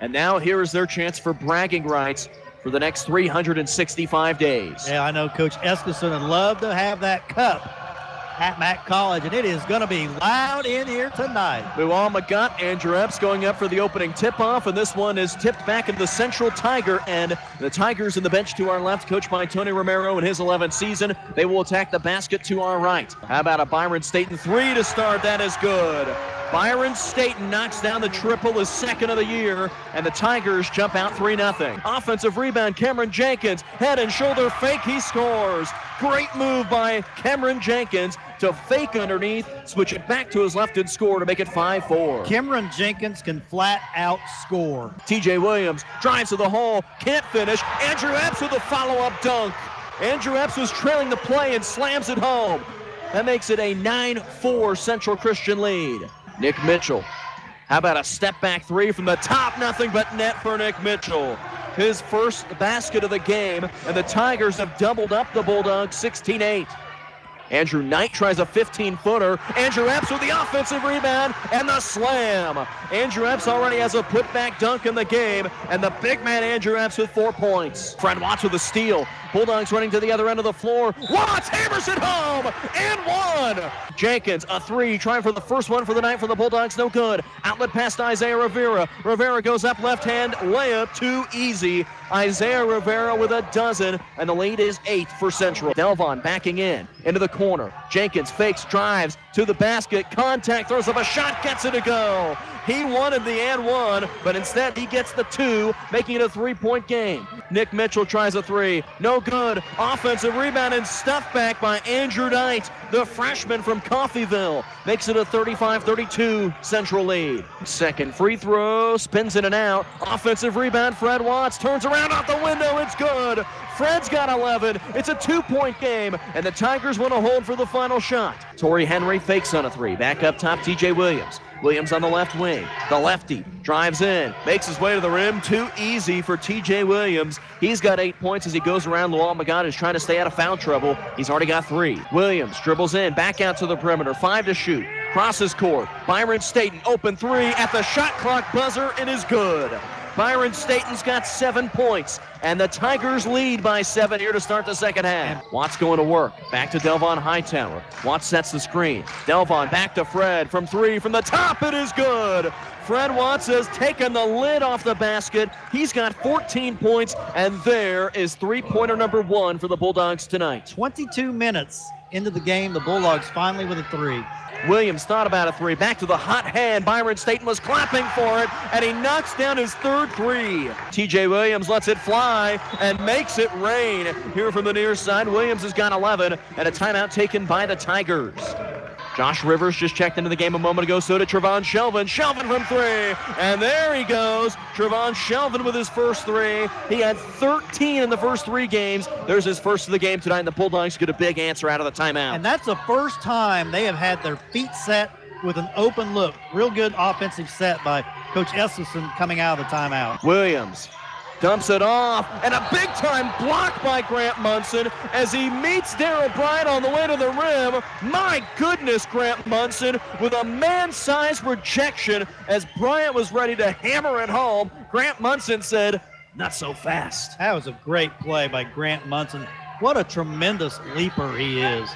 And now here is their chance for bragging rights for the next 365 days. Yeah, I know Coach Eskison would love to have that cup at Mac College, and it is going to be loud in here tonight. Luan McGutt, Andrew Epps going up for the opening tip-off, and this one is tipped back into the Central Tiger end. The Tigers in the bench to our left, coached by Tony Romero in his 11th season. They will attack the basket to our right. How about a Byron Staten three to start? That is good. Byron Staten knocks down the triple, his second of the year, and the Tigers jump out 3 0. Offensive rebound, Cameron Jenkins, head and shoulder fake, he scores. Great move by Cameron Jenkins to fake underneath, switch it back to his left and score to make it 5 4. Cameron Jenkins can flat out score. TJ Williams drives to the hole, can't finish. Andrew Epps with a follow up dunk. Andrew Epps was trailing the play and slams it home. That makes it a 9 4 Central Christian lead. Nick Mitchell. How about a step back three from the top? Nothing but net for Nick Mitchell. His first basket of the game, and the Tigers have doubled up the Bulldogs 16 8. Andrew Knight tries a 15 footer. Andrew Epps with the offensive rebound and the slam. Andrew Epps already has a putback dunk in the game, and the big man Andrew Epps with four points. Fred Watts with a steal. Bulldogs running to the other end of the floor. Watts hammers it home and one. Jenkins, a three, trying for the first one for the night for the Bulldogs. No good. Outlet past Isaiah Rivera. Rivera goes up left hand, layup too easy. Isaiah Rivera with a dozen, and the lead is eight for Central. Delvon backing in into the corner. Jenkins fakes, drives to the basket, contact, throws up a shot, gets it to go. He wanted the and one, but instead he gets the two, making it a three point game. Nick Mitchell tries a three. No good. Offensive rebound and stuff back by Andrew Knight, the freshman from Coffeyville. Makes it a 35 32 Central lead. Second free throw, spins in and out. Offensive rebound, Fred Watts turns around out the window. It's good. Fred's got 11. It's a two point game, and the Tigers want to hold for the final shot. Torrey Henry fakes on a three. Back up top, TJ Williams. Williams on the left wing. The lefty drives in, makes his way to the rim. Too easy for TJ Williams. He's got eight points as he goes around. Luan McGutt is trying to stay out of foul trouble. He's already got three. Williams dribbles in, back out to the perimeter. Five to shoot. Crosses court. Byron Staten, open three at the shot clock buzzer. It is good. Byron Staten's got seven points, and the Tigers lead by seven here to start the second half. Watts going to work. Back to Delvon Hightower. Watts sets the screen. Delvon back to Fred from three from the top. It is good. Fred Watts has taken the lid off the basket. He's got 14 points, and there is three pointer number one for the Bulldogs tonight. 22 minutes into the game, the Bulldogs finally with a three. Williams thought about a three. Back to the hot hand. Byron Staten was clapping for it, and he knocks down his third three. TJ Williams lets it fly and makes it rain. Here from the near side, Williams has got 11, and a timeout taken by the Tigers. Josh Rivers just checked into the game a moment ago. So did Trevon Shelvin. Shelvin from three. And there he goes. Trevon Shelvin with his first three. He had 13 in the first three games. There's his first of the game tonight. And the Bulldogs get a big answer out of the timeout. And that's the first time they have had their feet set with an open look. Real good offensive set by Coach Esselson coming out of the timeout. Williams dumps it off, and a big time block by Grant Munson as he meets Daryl Bryant on the way to the rim. My goodness, Grant Munson with a man sized rejection as Bryant was ready to hammer it home. Grant Munson said, Not so fast. That was a great play by Grant Munson. What a tremendous leaper he is.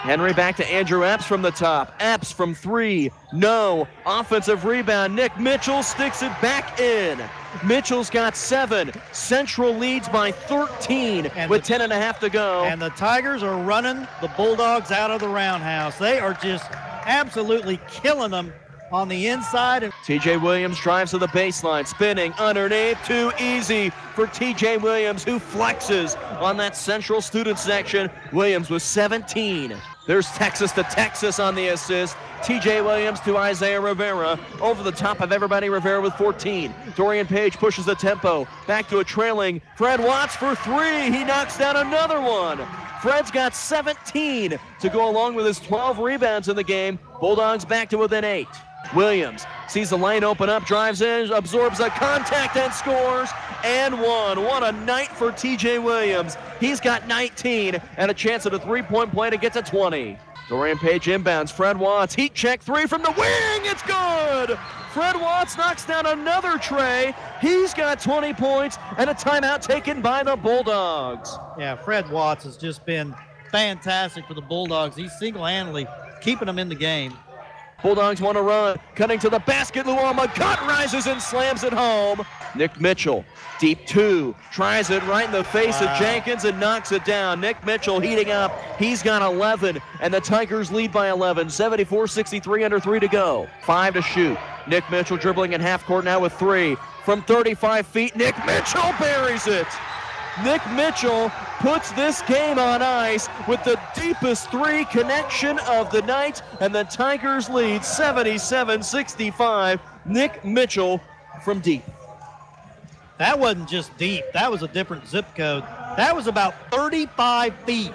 Henry back to Andrew Epps from the top. Epps from three. No. Offensive rebound. Nick Mitchell sticks it back in. Mitchell's got seven. Central leads by 13 and with the, 10 and a half to go. And the Tigers are running the Bulldogs out of the roundhouse. They are just absolutely killing them on the inside. TJ Williams drives to the baseline, spinning underneath. Too easy for TJ Williams, who flexes on that central student section. Williams with 17. There's Texas to Texas on the assist. TJ Williams to Isaiah Rivera. Over the top of everybody, Rivera with 14. Dorian Page pushes the tempo. Back to a trailing. Fred Watts for three. He knocks down another one. Fred's got 17 to go along with his 12 rebounds in the game. Bulldogs back to within eight. Williams sees the lane open up, drives in, absorbs a contact and scores and one. What a night for TJ Williams. He's got 19 and a chance at a three point play to get to 20. Dorian Page inbounds. Fred Watts, heat check three from the wing. It's good. Fred Watts knocks down another tray. He's got 20 points and a timeout taken by the Bulldogs. Yeah, Fred Watts has just been fantastic for the Bulldogs. He's single handedly keeping them in the game. Bulldogs want to run. Cutting to the basket. Luan McGutt rises and slams it home. Nick Mitchell, deep two, tries it right in the face wow. of Jenkins and knocks it down. Nick Mitchell heating up. He's got 11, and the Tigers lead by 11. 74 63 under three to go. Five to shoot. Nick Mitchell dribbling in half court now with three. From 35 feet, Nick Mitchell buries it. Nick Mitchell puts this game on ice with the deepest three connection of the night, and the Tigers lead 77 65. Nick Mitchell from deep. That wasn't just deep, that was a different zip code. That was about 35 feet.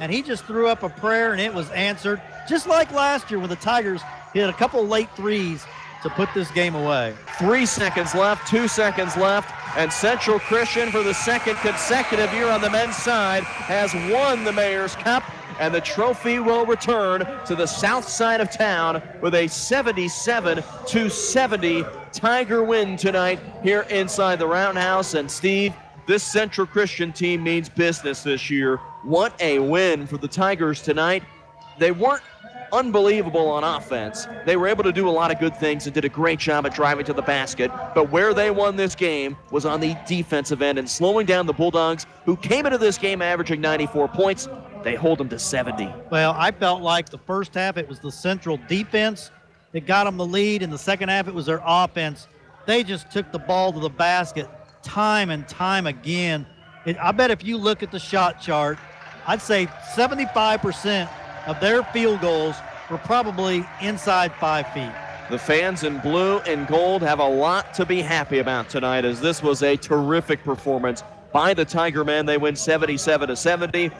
And he just threw up a prayer and it was answered, just like last year when the Tigers hit a couple late threes to put this game away. Three seconds left, two seconds left, and Central Christian, for the second consecutive year on the men's side, has won the Mayor's Cup, and the trophy will return to the south side of town with a 77 to 70 Tiger win tonight here inside the Roundhouse. And Steve, this Central Christian team means business this year. What a win for the Tigers tonight. They weren't unbelievable on offense. They were able to do a lot of good things and did a great job at driving to the basket. But where they won this game was on the defensive end and slowing down the Bulldogs, who came into this game averaging 94 points. They hold them to 70. Well, I felt like the first half it was the Central defense that got them the lead. In the second half, it was their offense. They just took the ball to the basket time and time again. It, I bet if you look at the shot chart, I'd say 75% of their field goals were probably inside five feet. The fans in blue and gold have a lot to be happy about tonight as this was a terrific performance by the Tiger men. They win 77 to 70.